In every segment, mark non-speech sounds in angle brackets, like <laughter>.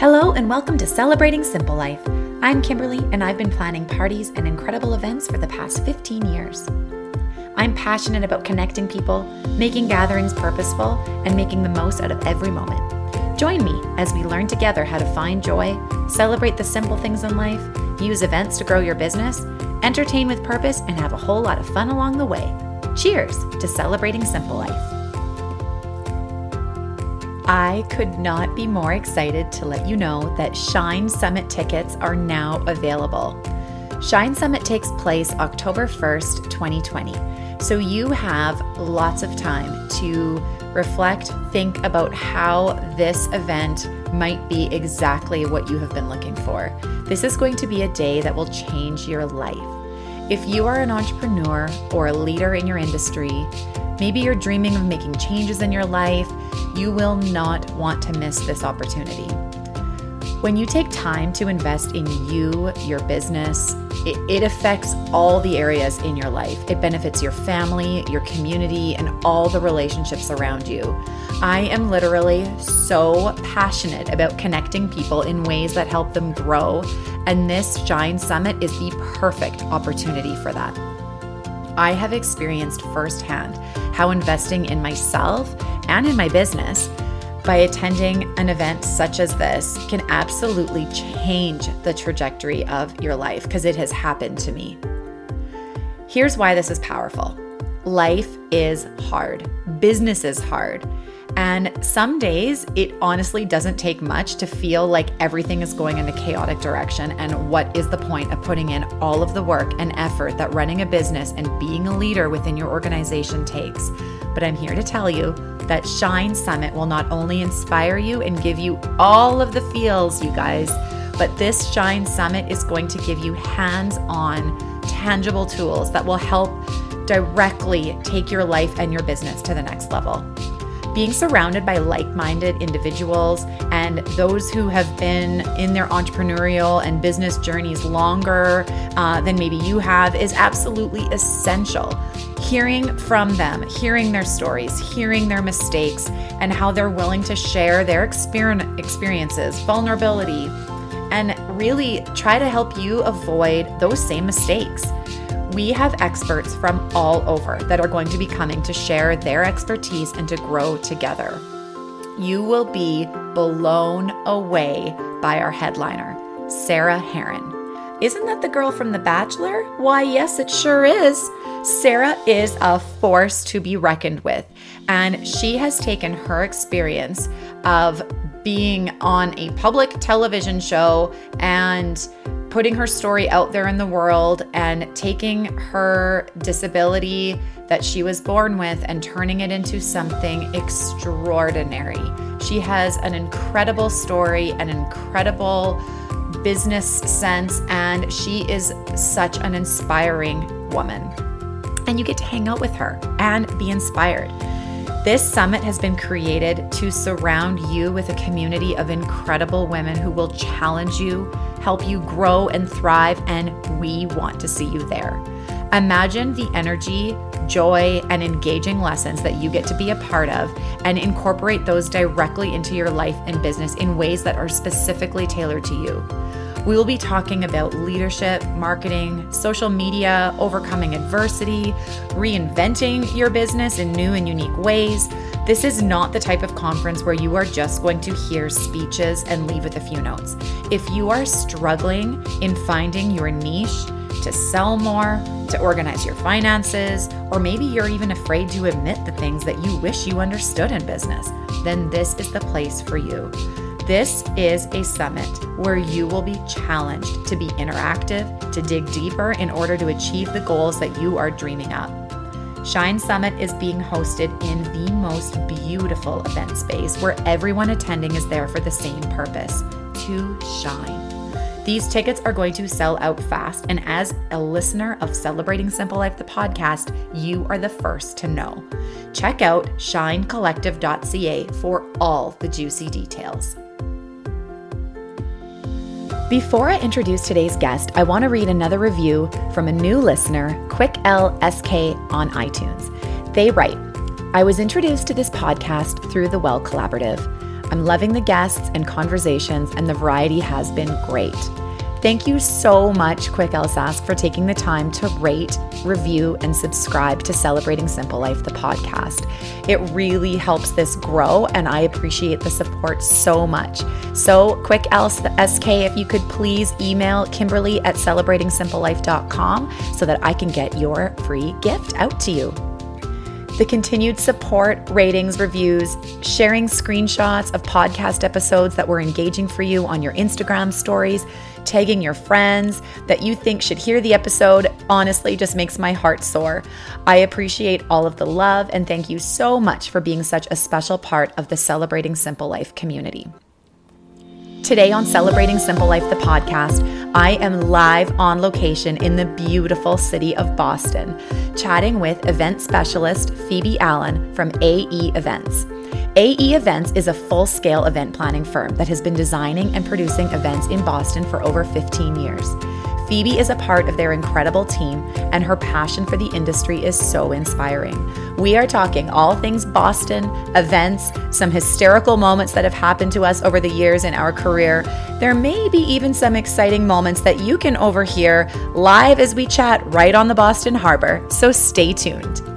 Hello, and welcome to Celebrating Simple Life. I'm Kimberly, and I've been planning parties and incredible events for the past 15 years. I'm passionate about connecting people, making gatherings purposeful, and making the most out of every moment. Join me as we learn together how to find joy, celebrate the simple things in life, use events to grow your business, entertain with purpose, and have a whole lot of fun along the way. Cheers to celebrating simple life. I could not be more excited to let you know that Shine Summit tickets are now available. Shine Summit takes place October 1st, 2020. So you have lots of time to reflect, think about how this event might be exactly what you have been looking for. This is going to be a day that will change your life. If you are an entrepreneur or a leader in your industry, maybe you're dreaming of making changes in your life, you will not want to miss this opportunity. When you take time to invest in you, your business, it, it, affects all the areas in your life. It benefits your family, your community, and all the relationships around you. I am literally so passionate about connecting people in ways that help them grow, and this Shine Summit is the perfect opportunity for that. I have experienced firsthand how investing in myself and in my business by attending an event such as this can absolutely change the trajectory of your life because it has happened to me. Here's why this is powerful life is hard, business is hard. And some days it honestly doesn't take much to feel like everything is going in a chaotic direction. And what is the point of putting in all of the work and effort that running a business and being a leader within your organization takes? But I'm here to tell you that Shine Summit will not only inspire you and give you all of the feels, you guys, but this Shine Summit is going to give you hands on, tangible tools that will help directly take your life and your business to the next level being surrounded by like minded individuals and those who have been in their entrepreneurial and business journeys longer uh, than maybe you have is absolutely essential. Hearing from them, hearing their stories, hearing their mistakes, and how they're willing to share their experiences, vulnerability, and really try to help you avoid those same mistakes. We have experts from all over that are going to be coming to share their expertise and to grow together. You will be blown away by our headliner, Sarah Herron. Isn't that the girl from The Bachelor? Why, yes, it sure is. Sarah is a force to be reckoned with, and she has taken her experience of being on a public television show and putting her story out there in the world and taking her disability that she was born with and turning it into something extraordinary. She has an incredible story, an incredible business sense, and she is such an inspiring woman. And you get to hang out with her and be inspired. This summit has been created to surround you with a community of incredible women who will challenge you, help you grow and thrive, and we want to see you there. Imagine the energy, joy, and engaging lessons that you get to be a part of and incorporate those directly into your life and business in ways that are specifically tailored to you. We will be talking about leadership, marketing, social media, overcoming adversity, reinventing your business in new and unique ways. This is not the type of conference where you are just going to hear speeches and leave with a few notes. If you are struggling in finding your niche, to sell more, to organize your finances, or maybe you're even afraid to admit the things that you wish you understood in business, then this is the place for you. This is a summit where you will be challenged to be interactive, to dig deeper in order to achieve the goals that you are dreaming up. Shine Summit is being hosted in the most beautiful event space where everyone attending is there for the same purpose to shine. These tickets are going to sell out fast, and as a listener of Celebrating Simple Life, the podcast, you are the first to know. Check out shinecollective.ca for all the juicy details. Before I introduce today's guest, I want to read another review from a new listener, Quick LSK on iTunes. They write, I was introduced to this podcast through the Well Collaborative. I'm loving the guests and conversations, and the variety has been great. Thank you so much, Quick Elsask, for taking the time to rate, review, and subscribe to Celebrating Simple Life, the podcast. It really helps this grow, and I appreciate the support so much. So, Quick SK, if you could please email Kimberly at celebratingsimplelife.com so that I can get your free gift out to you the continued support, ratings, reviews, sharing screenshots of podcast episodes that were engaging for you on your Instagram stories, tagging your friends that you think should hear the episode honestly just makes my heart soar. I appreciate all of the love and thank you so much for being such a special part of the Celebrating Simple Life community. Today on Celebrating Simple Life, the podcast, I am live on location in the beautiful city of Boston, chatting with event specialist Phoebe Allen from AE Events. AE Events is a full scale event planning firm that has been designing and producing events in Boston for over 15 years. Phoebe is a part of their incredible team, and her passion for the industry is so inspiring. We are talking all things Boston, events, some hysterical moments that have happened to us over the years in our career. There may be even some exciting moments that you can overhear live as we chat right on the Boston Harbor, so stay tuned.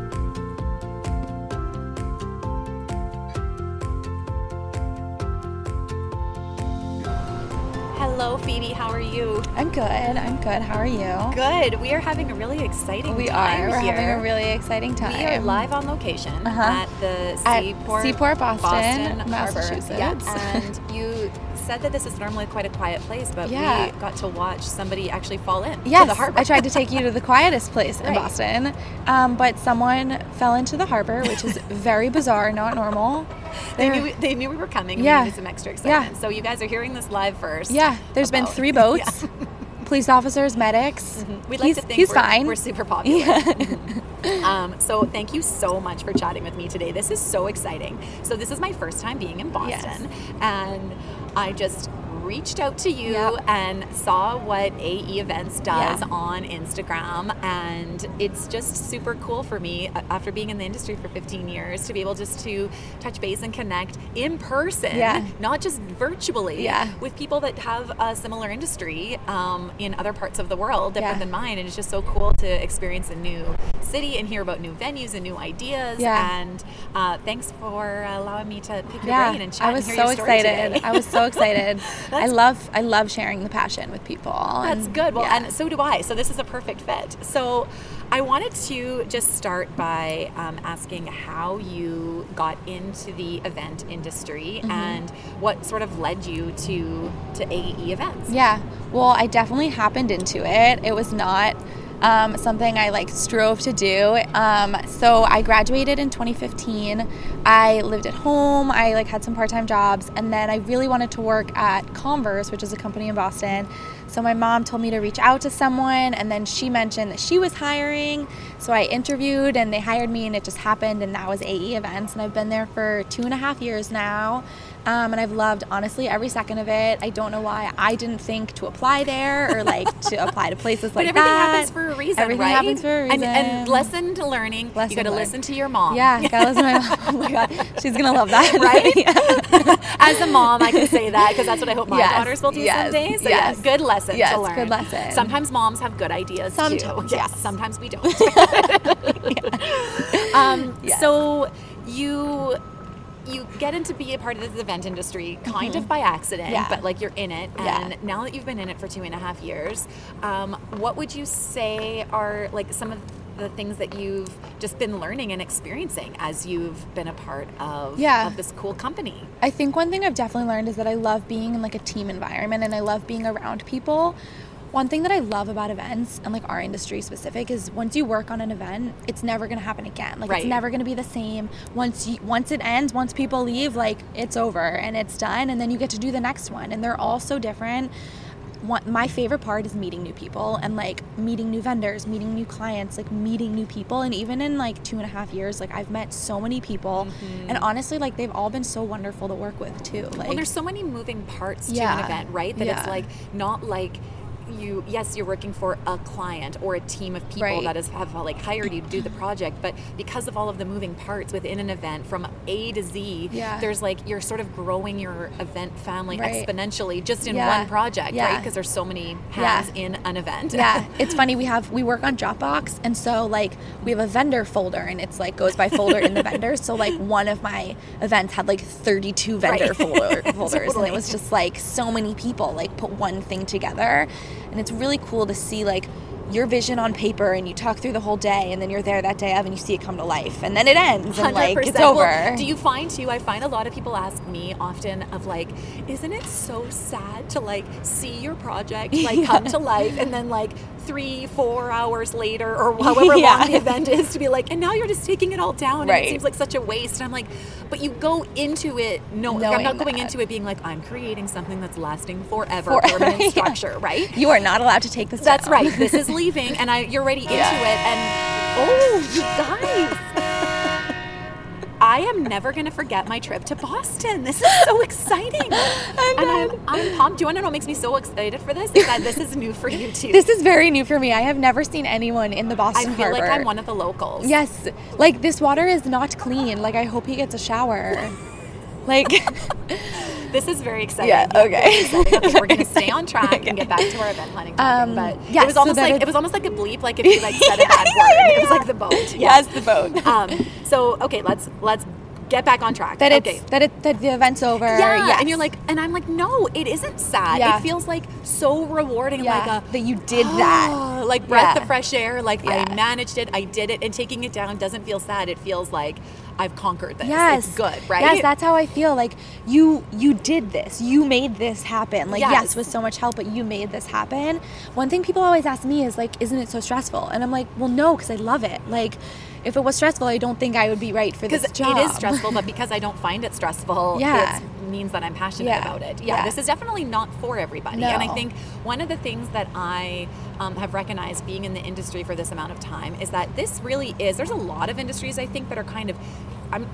I'm good. I'm good. How are you? Good. We are having a really exciting we time. are. We're here. having a really exciting time. We are live on location uh-huh. at the Seaport, at Seaport Boston, Boston Massachusetts. Yeah. And <laughs> you said that this is normally quite a quiet place, but yeah. we got to watch somebody actually fall in yes, the harbor. I tried to take you to the quietest place right. in Boston, um, but someone fell into the harbor, which is very bizarre, not normal. <laughs> They knew, we, they knew we were coming and yeah. we needed some extra excitement. Yeah. So you guys are hearing this live first. Yeah, There's about, been three <laughs> boats. Yeah police officers, medics. Mm-hmm. We'd like he's, to think he's we're, fine. We're super <laughs> popular. Yeah. um, so thank you so much for chatting with me today. This is so exciting. So this is my first time being in Boston, yes. and I just reached out to you yep. and saw what AE Events does yeah. on Instagram. And it's just super cool for me after being in the industry for 15 years to be able just to touch base and connect in person, yeah. not just virtually, yeah. with people that have a similar industry um, in other parts of the world different than mine. And it's just so cool to experience a new city and hear about new venues and new ideas. And uh, thanks for allowing me to pick your brain and chat. I was so excited. I was so <laughs> excited. I love I love sharing the passion with people. That's and, good. Well, yeah. and so do I. So this is a perfect fit. So I wanted to just start by um, asking how you got into the event industry mm-hmm. and what sort of led you to to AE events. Yeah. Well, I definitely happened into it. It was not um, something I like strove to do. Um, so I graduated in 2015. I lived at home. I like had some part-time jobs, and then I really wanted to work at Converse, which is a company in Boston. So my mom told me to reach out to someone, and then she mentioned that she was hiring. So I interviewed, and they hired me, and it just happened, and that was AE Events, and I've been there for two and a half years now. Um, and I've loved honestly every second of it. I don't know why I didn't think to apply there or like <laughs> to apply to places like but everything that. happens for a reason, everything right? happens for a reason. And, and lesson to learning. Lesson you got to listen to your mom. Yeah, gotta listen to my mom. <laughs> Oh my god, she's gonna love that, right? <laughs> As a mom, I can say that because that's what I hope my yes, daughters will do yes, someday. So yes. yeah, good lesson yes, to learn. Good lesson. Sometimes moms have good ideas sometimes, too. Yes. Yeah, sometimes we don't. um, So you you get into be a part of this event industry kind mm-hmm. of by accident, yeah. but like you're in it. And yeah. now that you've been in it for two and a half years, um, what would you say are like some of the things that you've just been learning and experiencing as you've been a part of, yeah. of this cool company? I think one thing I've definitely learned is that I love being in like a team environment and I love being around people one thing that I love about events and like our industry specific is once you work on an event, it's never going to happen again. Like right. it's never going to be the same. Once you, once it ends, once people leave, like it's over and it's done and then you get to do the next one and they're all so different. One, my favorite part is meeting new people and like meeting new vendors, meeting new clients, like meeting new people. And even in like two and a half years, like I've met so many people, mm-hmm. and honestly, like they've all been so wonderful to work with too. Like, well, there's so many moving parts to yeah, an event, right? That yeah. it's like not like you yes you're working for a client or a team of people Right. that is have like hired you to do the project but because of all of the moving parts within an event from a to z Yeah. there's like you're sort of growing your event family Right. exponentially just in Yeah. one project Yeah. right because there's so many hands in an event yeah it's funny we have we work on dropbox and so like we have a vendor folder and it's like goes by folder in the <laughs> vendors so like one of my events had like 32 vendor Right. folder, <laughs> folders and it was just like so many people like put one thing together and it's really cool to see like your vision on paper and you talk through the whole day and then you're there that day of and you see it come to life and then it ends and like it's 100%. Well, over do you find too? I find a lot of people ask me often of like, isn't it so sad to like see your project like come to <laughs> life and then like three, four hours later or <laughs> however Yeah. long the event is to be like, and now you're just taking it all down and it seems like such a waste. And I'm like, but you go into it no, like, I'm not going that. into it being like I'm creating something that's lasting forever, Forever, permanent <laughs> yeah. structure, right? you are not allowed to take this That's down. right. This is <laughs> leaving, and I you're already into Yeah. it. And oh, you guys, I am never gonna forget my trip to Boston. This is so exciting, <laughs> and I'm, I'm pumped. Do you want to know what makes me so excited for this? Is that this is new for you too. this is very new for me i have never seen anyone in the Boston I feel like I'm one of the locals. Yes, like this water is not clean. Like I hope he gets a shower. Like <laughs> This is very exciting. Yeah, okay. exciting. Okay, we're gonna stay on <laughs> track and get back to our event planning topic. Um, but yeah, it was so almost that like it was almost like a bleep, like if you like said a bad word. It was like the boat. yes, the boat. Um. So okay, let's let's get back on track. that okay. that it that the event's over. Yeah, yes. and you're like, and I'm like, no, it isn't sad. Yeah. It feels like so rewarding, yeah, like a that you did that. <gasps> like breath Yeah. of fresh air. Like. I managed it, I did it, and taking it down doesn't feel sad. It feels like I've conquered this. Yes, it's good, right? Yes, that's how I feel. Like you, you did this. You made this happen. Like yes, Yes. with so much help, but you made this happen. One thing people always ask me is like, "Isn't it so stressful?" And I'm like, "Well, no, because I love it. Like, if it was stressful, I don't think I would be right for this because job." it is stressful, but <laughs> because I don't find it stressful, Yeah. it means that I'm passionate Yeah. about it. Yeah, Yeah. this is definitely not for everybody. No. And I think one of the things that I um, have recognized being in the industry for this amount of time is that this really is. There's a lot of industries I think that are kind of, I'm.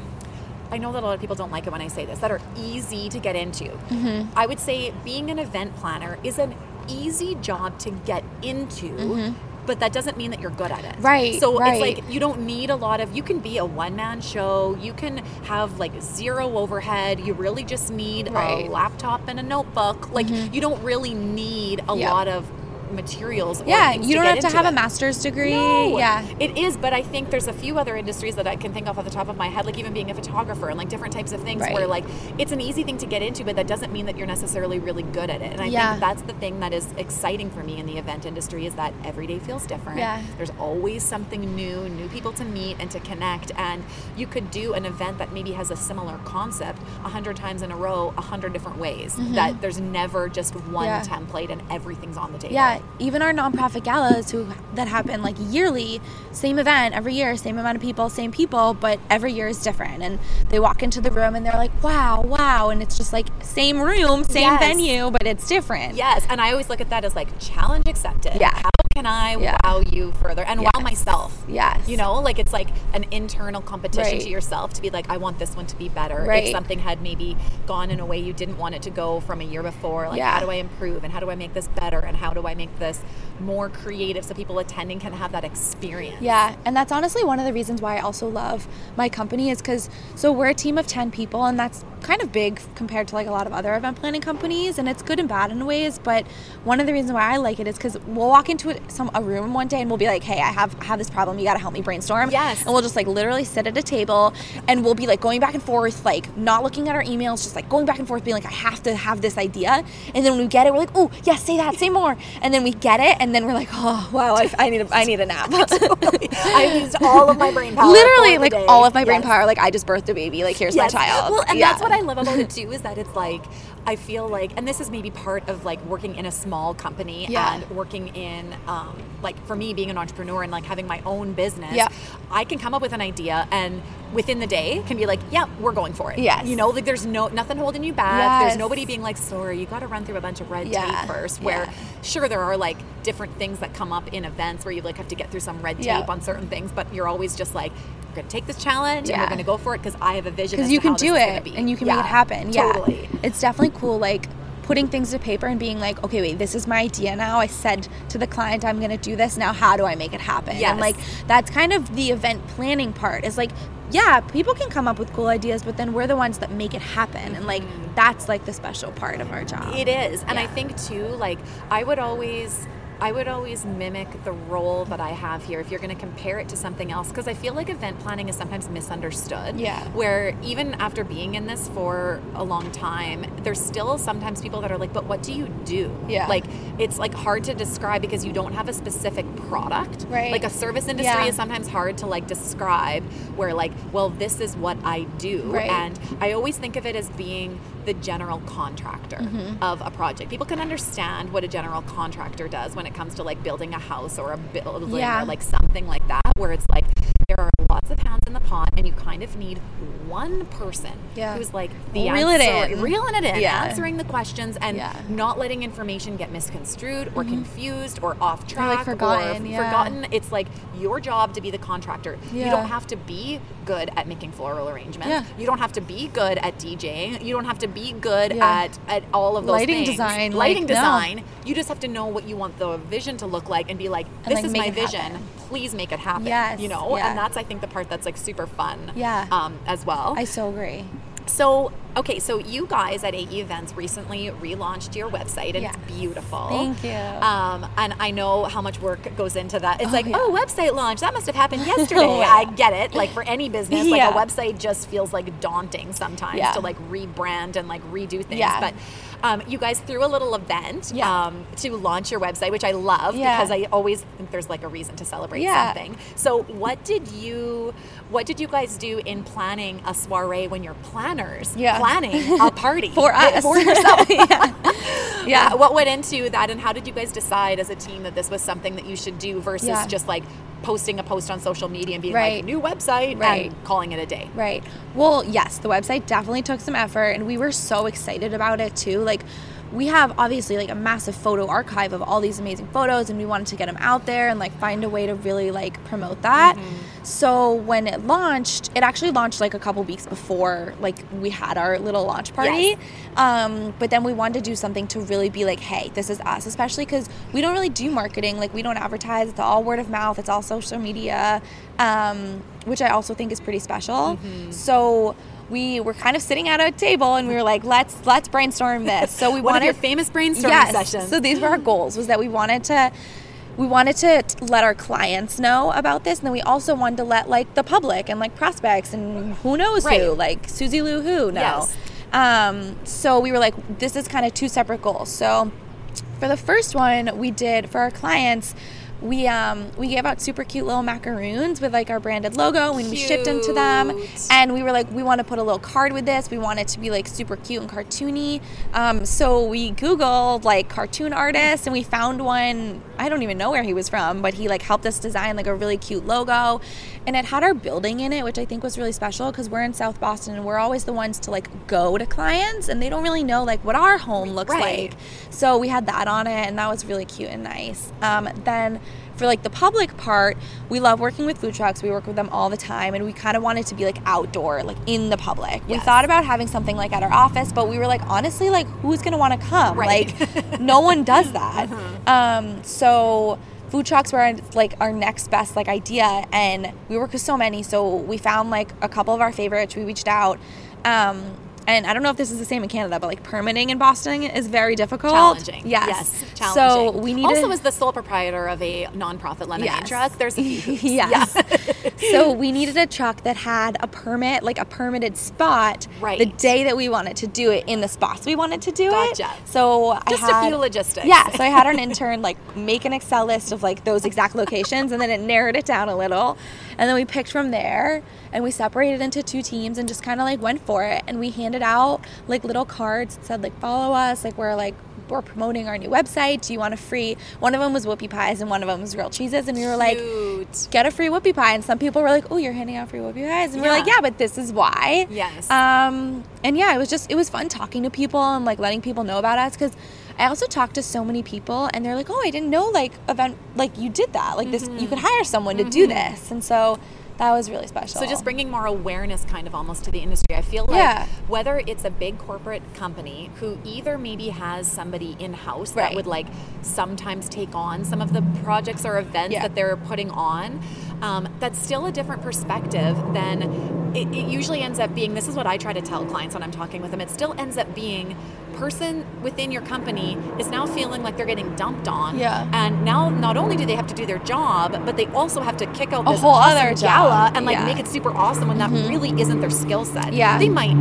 I know that a lot of people don't like it when I say this, that are easy to get into. Mm-hmm. I would say being an event planner is an easy job to get into, but that doesn't mean that you're good at it. Mm-hmm. Right, So right. it's like you don't need a lot of you can be a one man show you can have like zero overhead you really just need Right. a laptop and a notebook like you don't really need a Yeah. lot of materials yeah, you don't have to have it. a master's degree. No. Yeah. It is, but I think there's a few other industries that I can think of off the top of my head, like even being a photographer and like different types of things Right. where like it's an easy thing to get into, but that doesn't mean that you're necessarily really good at it. And I Yeah. think that's the thing that is exciting for me in the event industry is that every day feels different. Yeah. There's always something new, new people to meet and to connect. And you could do an event that maybe has a similar concept a hundred times in a row, a hundred different ways. Mm-hmm. That there's never just one Yeah. template and everything's on the table. Yeah, even our nonprofit galas who that happen like yearly, same event every year, same amount of people, same people, but every year is different. And they walk into the room and they're like, "Wow, wow!" And it's just like same room, same Yes. venue, but it's different. Yes, and I always look at that as like challenge accepted. Yeah. How can I Yeah. wow you further and wow myself? Yes. You know, like it's like an internal competition Right. to yourself to be like, I want this one to be better. Right. If something had maybe gone in a way you didn't want it to go from a year before, like Yeah. how do I improve and how do I make this better and how do I make this more creative so people attending can have that experience? Yeah, and that's honestly one of the reasons why I also love my company is because so we're a team of 10 people and that's kind of big compared to like a lot of other event planning companies and it's good and bad in ways but one of the reasons why I like it is because we'll walk into it, some a room one day and we'll be like hey I have have this problem you got to help me brainstorm Yes. and we'll just like literally sit at a table and we'll be like going back and forth like not looking at our emails just like going back and forth being like I have to have this idea and then when we get it we're like oh yes say that say more and then we get it and then we're like oh wow I, I need a, I need a nap <laughs> <laughs> I've used all of my brain power. literally like all of my brain power like i just birthed a baby like here's Yes. my child Well, and Yeah. that's what I love about it too is that it's like I feel like, and this is maybe part of like working in a small company Yeah. and working in um, like for me being an entrepreneur and like having my own business. Yeah. I can come up with an idea and within the day can be like, yeah, we're going for it. Yes. You know, like there's no nothing holding you back. There's nobody being like, sorry, you got to run through a bunch of red Yeah. tape first. Where Yeah. sure there are like different things that come up in events where you like have to get through some red tape Yeah. on certain things, but you're always just like. We're gonna take this challenge and Yeah. we're gonna go for it because I have a vision. because you to can do it be. and you can Yeah, make it happen yeah Totally. it's definitely cool like putting things to paper and being like, okay, wait, this is my idea now. I said to the client, I'm going to do this. Now, how do I make it happen? Yes. And like, that's kind of the event planning part is like, yeah, people can come up with cool ideas, but then we're the ones that make it happen. And like, mm-hmm. that's like the special part of our job. It is. And I think too, like I would always I would always mimic the role that I have here if you're going to compare it to something else because I feel like event planning is sometimes misunderstood. Yeah. Where even after being in this for a long time, there's still sometimes people that are like, "But what do you do?" Yeah. Like it's like hard to describe because you don't have a specific product. Right. Like a service industry Yeah. is sometimes hard to like describe where like, well, this is what I do Right. and I always think of it as being the general contractor Mm-hmm. of a project. People can understand what a general contractor does when it comes to like building a house or a building Yeah. or like something like that, where it's like kind of need one person Yeah. who's like the Reel it answer, in. reeling it in, Yeah. answering the questions and Yeah. Mm-hmm. not letting information get misconstrued or confused or off track forgotten, yeah. forgotten. It's like your job to be the contractor. You don't have to be good at making floral arrangements. Yeah. You don't have to be good at DJing. You don't have to be good at, at all of those Lighting things. design, Lighting like, no. design. You just have to know what you want the vision to look like and be like, this like, is my vision. happen. Please make it happen. Yes, You know? yeah. And that's I think the part that's like super fun. Yeah. Um, as well. I so agree. So, okay, so you guys at AE Events recently relaunched your website and it's beautiful. Thank you. Um, and I know how much work goes into that. It's Oh, like, yeah. oh, website launch, that must have happened yesterday. Oh, <laughs> yeah. I get it. Like for any business, like a website just feels like daunting sometimes to like rebrand and like redo things. But um, you guys threw a little event um, to launch your website, which I love because I always think there's like a reason to celebrate something. So what did you what did you guys do in planning a soiree when you're planners Yeah. Planning <laughs> a party For <laughs> us. for yourself? <laughs> yeah. Yeah. What went into that and how did you guys decide as a team that this was something that you should do versus Yeah. just like posting a post on social media and being Right. like new website Right. and calling it a day Right. Well, yes, the website definitely took some effort and we were so excited about it too. Like we have obviously like a massive photo archive of all these amazing photos and we wanted to get them out there and like find a way to really like promote that. So when it launched, it actually launched like a couple weeks before like we had our little launch party. Yes. Um, but then we wanted to do something to really be like, hey, this is us, especially because we don't really do marketing. Like we don't advertise. It's all word of mouth. It's all social media, um, which I also think is pretty special. Mm-hmm. So we were kind of sitting at a table and we were like, let's let's brainstorm this. So we <laughs> one wanted of your famous brainstorming yes. sessions So these were our goals. Was that we wanted to. We wanted to t- let our clients know about this, and then we also wanted to let like the public and like prospects and who knows Right. who, like Susie Lou who know. Yes. Um, so we were like, this is kind of two separate goals. So for the first one, we did for our clients. We um we gave out super cute little macaroons with like our branded logo and we shipped them to them. And we were like we want to put a little card with this. We want it to be like super cute and cartoony. Um, so we googled like cartoon artists and we found one i don't even know where he was from but he like helped us design like a really cute logo. And it had our building in it which i think was really special because we're in south boston and we're always the ones to like go to clients and they don't really know like what our home looks Right. like. So we had that on it and that was really cute and nice. Um, then for like the public part we love working with food trucks. We work with them all the time and we kind of wanted to be like outdoor like in the public. We thought about having something like at our office but we were like honestly like who's gonna want to come? Right. like <laughs> no one does that. Um, so food trucks were like our next best like idea and we work with so many. So we found like a couple of our favorites. We reached out um, and I don't know if this is the same in Canada, but like permitting in Boston is very difficult. challenging Yes. challenging So we need also as the sole proprietor of a nonprofit lemonade Yes. truck there's a few hoops. <laughs> yes. so we needed a truck that had a permit, like a permitted spot, Right. the day that we wanted to do it in the spots we wanted to do Gotcha. it. So Just I a had, few logistics. Yeah. So I had an intern like make an Excel list of like those exact locations, and then it narrowed it down a little, and then we picked from there, and we separated into two teams and just kind of like went for it, and we handed out like little cards that said like follow us, like we're like we're promoting our new website. Do you want a free? One of them was whoopie pies, and one of them was grilled cheeses, and we were like Cute. get a free whoopie pie. And some people were like, oh, you're handing out free whoopie pies. And we're like, yeah, but this is why. Yes. Um, and yeah, it was just, it was fun talking to people and like letting people know about us because I also talked to so many people and they're like, oh, I didn't know like event, like you did that. Like this, you mm-hmm. could hire someone to do mm-hmm. this. And so that was really special. So just bringing more awareness kind of almost to the industry. I feel like Yeah. whether it's a big corporate company who either maybe has somebody in house that would like sometimes take on some of the projects or events Yeah. that they're putting on, um, that's still a different perspective than it, it usually ends up being. This is what I try to tell clients when I'm talking with them. It still ends up being person within your company is now feeling like they're getting dumped on. Yeah. And now not only do they have to do their job, but they also have to kick out A this whole awesome other gala job. and like Yeah. make it super awesome when that mm-hmm. really isn't their skill set. Yeah. They might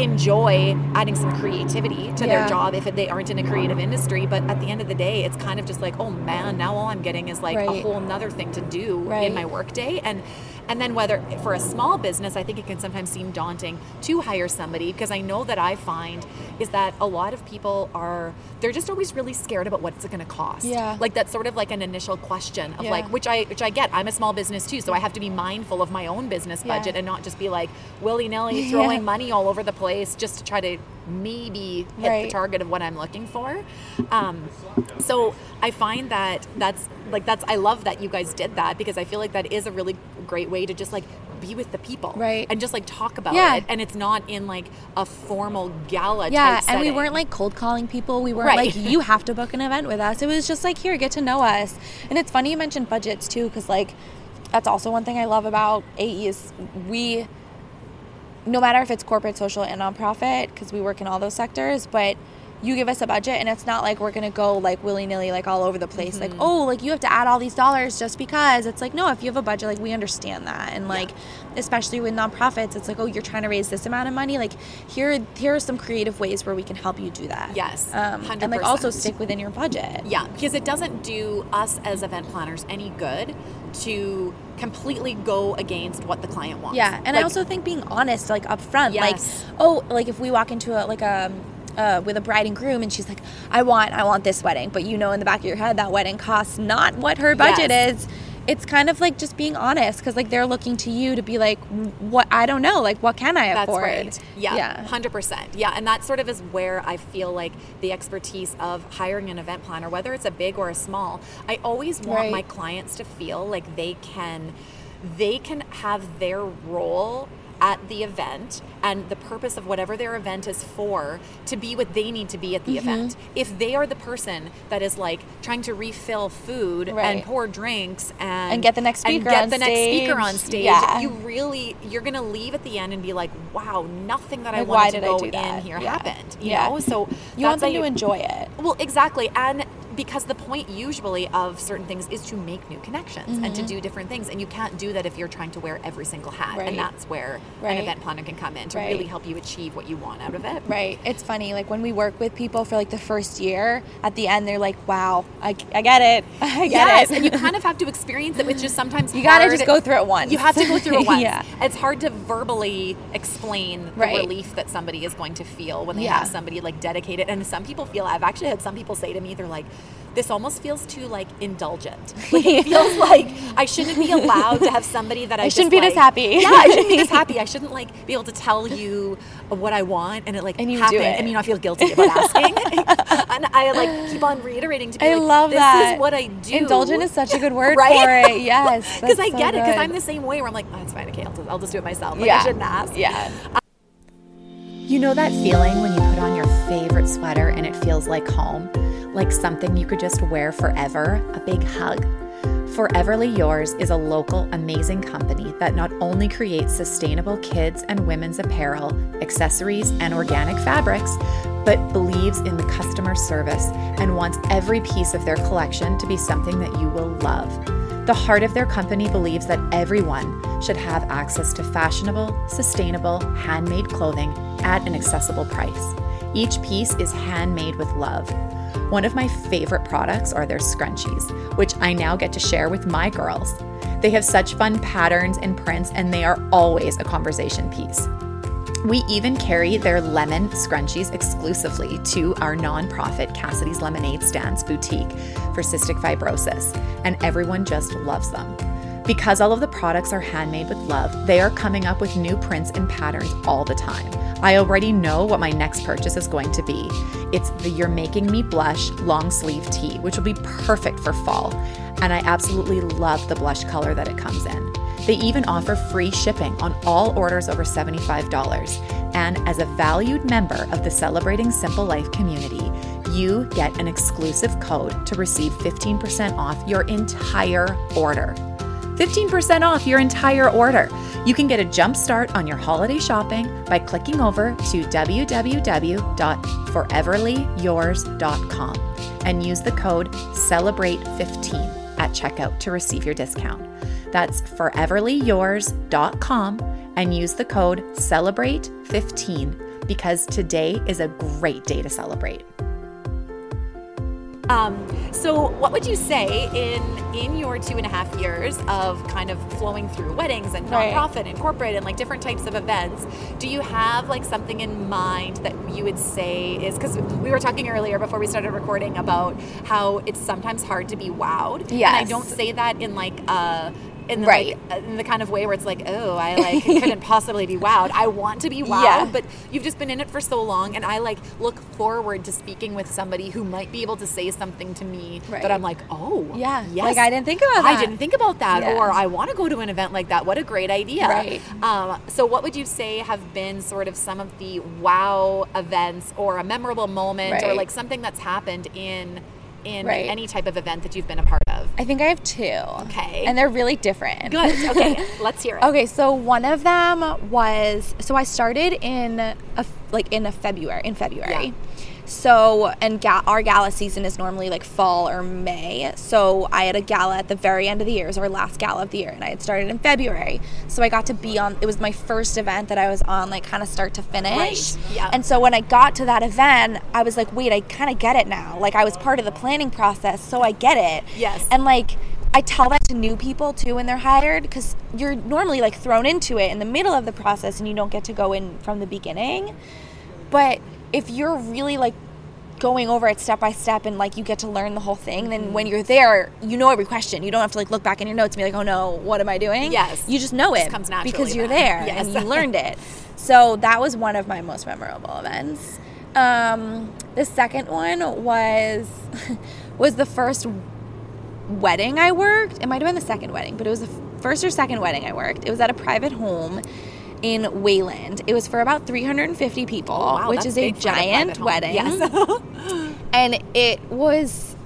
enjoy adding some creativity to Yeah. their job if they aren't in a creative industry, but at the end of the day, it's kind of just like, oh man, now all I'm getting is like a whole nother thing to do Right. in my workday. And and then whether for a small business, I think it can sometimes seem daunting to hire somebody because I know that I find is that a lot of people are they're just always really scared about what's it going to cost. Yeah. Like that's sort of like an initial question of Yeah. like which I which I get. I'm a small business too, so I have to be mindful of my own business Yeah. budget and not just be like willy nilly throwing Yeah. money all over the place just to try to maybe hit the target of what I'm looking for. Um, so I find that that's like that's I love that you guys did that because I feel like that is a really great way to just like be with the people Right. and just like talk about Yeah. it and it's not in like a formal gala yeah, type and we weren't like cold calling people. We weren't Right. like you have to book an event with us. It was just like here, get to know us. And it's funny you mentioned budgets too, because like that's also one thing I love about AE is we, no matter if it's corporate, social, and nonprofit, because we work in all those sectors, but you give us a budget and it's not like we're gonna go like willy nilly like all over the place like oh like you have to add all these dollars just because. It's like no if you have a budget like we understand that and like especially with nonprofits it's like oh you're trying to raise this amount of money. Like here here are some creative ways where we can help you do that. Yes, um, and like also stick within your budget. Yeah, because it doesn't do us as event planners any good to completely go against what the client wants. Yeah, and I also think being honest, like upfront, Yes. like oh, like if we walk into a like a uh, with a bride and groom, and she's like, I want, I want this wedding, but you know in the back of your head that wedding costs not what her budget Yes. is. It's kind of like just being honest because like they're looking to you to be like, what I don't know, like what can I That's afford? right. Yeah, yeah, hundred percent. Yeah, and that sort of is where I feel like the expertise of hiring an event planner, whether it's a big or a small, I always want Right. my clients to feel like they can, they can have their role at the event and the purpose of whatever their event is for to be what they need to be at the Mm-hmm. event. If they are the person that is like trying to refill food and pour drinks and And get the next and speaker get on the next speaker on stage. stage, Yeah. you really you're gonna leave at the end and be like, wow, nothing that I wanted to go do in here Yeah. happened. You Yeah. know, so you want them to enjoy it. Well, exactly, and because the point usually of certain things is to make new connections and to do different things, and you can't do that if you're trying to wear every single hat, Mm-hmm. Right. and that's where Right. an event planner can come in to Right. really help you achieve what you want out of it. Right. It's funny. Like when we work with people for like the first year, at the end they're like, "Wow, I, I get it. <laughs> I get yes, it." and you kind <laughs> of have to experience it, which is sometimes You gotta just go through it once. You have to go through <laughs> it once. Yeah. It's hard to verbally explain the relief that somebody is going to feel when they Yeah. have somebody like dedicated. And some people feel. I've actually had some people say to me, they're like, "This almost feels too like indulgent. <laughs> Like it feels like I shouldn't be allowed to have somebody that I, I shouldn't be this happy. Yeah, I shouldn't be this <laughs> happy. I shouldn't like be able to tell you what I want and it like And you do happen it. and you not feel guilty about asking. <laughs> and I like keep on reiterating to be I like, love this that. is what I do. Indulgent is such a good word Right? for it. Yes, Because I so get it. Because. I'm the same way where I'm like, oh, it's fine. Okay, I'll just, I'll just do it myself. Like, yeah. I shouldn't ask. Yeah. You know that feeling when you put on your favorite sweater and it feels like home? Like something you could just wear forever? A big hug? Foreverly Yours is a local, amazing company that not only creates sustainable kids and women's apparel, accessories, and organic fabrics, but believes in the customer service and wants every piece of their collection to be something that you will love. The heart of their company believes that everyone should have access to fashionable, sustainable, handmade clothing at an accessible price. Each piece is handmade with love. One of my favorite products are their scrunchies, which I now get to share with my girls. They have such fun patterns and prints, and they are always a conversation piece. We even carry their lemon scrunchies exclusively to our nonprofit Cassidy's Lemonade Stands boutique for cystic fibrosis, and everyone just loves them. Because all of the products are handmade with love, they are coming up with new prints and patterns all the time. I already know what my next purchase is going to be. It's the You're Making Me Blush long sleeve tee, which will be perfect for fall. And I absolutely love the blush color that it comes in. They even offer free shipping on all orders over $75. And as a valued member of the Celebrating Simple Life community, you get an exclusive code to receive 15% off your entire order. 15% off your entire order. You can get a jump start on your holiday shopping by clicking over to www.foreverlyyours.com and use the code CELEBRATE15 at checkout to receive your discount. That's foreverlyyours.com and use the code CELEBRATE15 because today is a great day to celebrate. Um, so, what would you say in in your two and a half years of kind of flowing through weddings and Right. nonprofit and corporate and like different types of events? Do you have like something in mind that you would say is because we were talking earlier before we started recording about how it's sometimes hard to be wowed. And I don't say that in like uh in the, Right. like, in the kind of way where it's like, oh, I like couldn't <laughs> possibly be wowed. I want to be wowed, Yeah. but you've just been in it for so long, and I like look forward to speaking with somebody who might be able to say something to me Right. that I'm like, oh, Yeah. yes, Like, I didn't think about that. I didn't think about that, Yeah. or I want to go to an event like that. What a great idea! Right. Um, so, what would you say have been sort of some of the wow events, or a memorable moment, or like something that's happened in in Right. any type of event that you've been a part of? I think I have two. Okay. And they're really different. Good. <laughs> Okay, let's hear it. Okay, so one of them was so I started in a, like in a February in February. Yeah. So and ga- our gala season is normally like fall or May. So I had a gala at the very end of the year. It was our last gala of the year, and I had started in February. So I got to be on. It was my first event that I was on, like kind of start to finish. Right, yeah. And so when I got to that event, I was like, wait, I kind of get it now. Like I was part of the planning process, so I get it. Yes. And like I tell that to new people too when they're hired because you're normally like thrown into it in the middle of the process and you don't get to go in from the beginning. But if you're really like going over it step by step and like you get to learn the whole thing, then when you're there, you know every question. You don't have to like look back in your notes and be like, oh no, what am I doing? Yes. You just know it comes naturally because you're then. there Yes. and you <laughs> learned it. So that was one of my most memorable events. Um, the second one was <laughs> was the first wedding I worked. It might have been the second wedding, but it was the first or second wedding I worked. It was at a private home in Wayland. It was for about 350 people, Oh, wow, which is a for a giant wedding. Yes. <laughs> and it was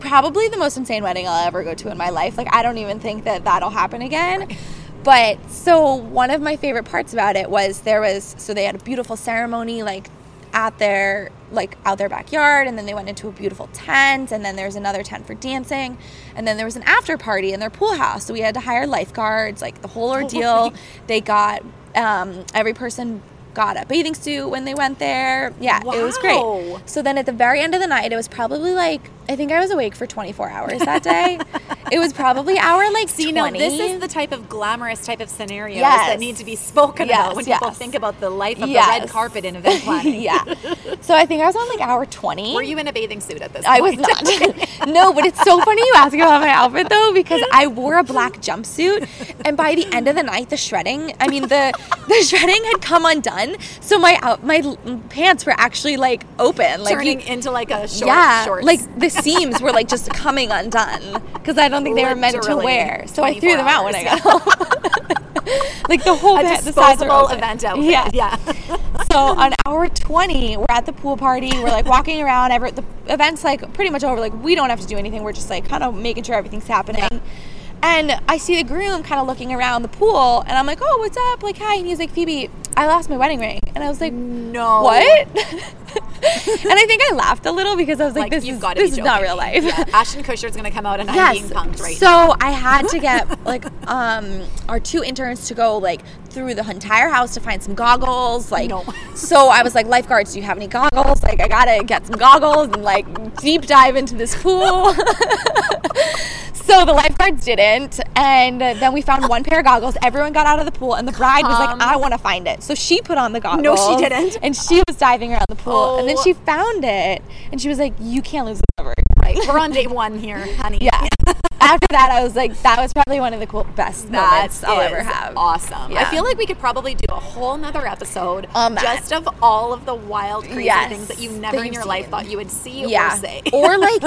probably the most insane wedding I'll ever go to in my life. Like I don't even think that that'll happen again. But so one of my favorite parts about it was there was so they had a beautiful ceremony like at their like out their backyard and then they went into a beautiful tent and then there was another tent for dancing and then there was an after party in their pool house. So we had to hire lifeguards like the whole ordeal. They got um, every person got a bathing suit when they went there. Yeah it was great. So then at the very end of the night, it was probably like I think I was awake for 24 hours that day. it was probably hour like See, 20. now this is the type of glamorous type of scenarios Yes. that need to be spoken Yes, about when people think about the life of the red carpet in event planning. <laughs> yeah. So I think I was on like hour 20. Were you in a bathing suit at this time? I was not. <laughs> <laughs> no, but it's so funny you ask about my outfit though because I wore a black jumpsuit and by the end of the night the shredding, I mean the the shredding had come undone. So my out my pants were actually like open like you- Turning into like a short yeah, shorts. like the seams were like just coming undone because I don't think they were meant to wear. So I threw them out when I got home. <laughs> like the whole bed, the sides disposable open. event outfit. Yeah. yeah. So on hour 20, we're at the pool party. We're like walking around. Every, the event's like pretty much over. Like we don't have to do anything. We're just like kind of making sure everything's happening. And I see the groom kind of looking around the pool, and I'm like, "Oh, what's up?" Like, hi. And he's like, "Phoebe, I lost my wedding ring." And I was like, No. "What?" <laughs> and I think I laughed a little because I was like, Like "This you've is got to this is not real life." Yeah. <laughs> Ashton is gonna come out and I'm being punked right so now. I had to get <laughs> like um our two interns to go like through the entire house to find some goggles. Like No. <laughs> so I was like, lifeguards, do you have any goggles? Like I gotta get some goggles and like deep dive into this pool. <laughs> So the lifeguards didn't, and then we found one pair of goggles. Everyone got out of the pool, and the bride was like, "I want to find it." So she put on the goggles. No, she didn't. And she was diving around the pool, and then Oh. she found it, and she was like, "You can't lose this ever." Right. We're on day one here, honey. Yeah. After that, I was like, that was probably one of the cool best moments I'll ever have. Awesome. I feel like we could probably do a whole nother episode that. just of all of the wild, crazy Yes, things that you that never in your life thought you would see yeah. or say. <laughs> or like,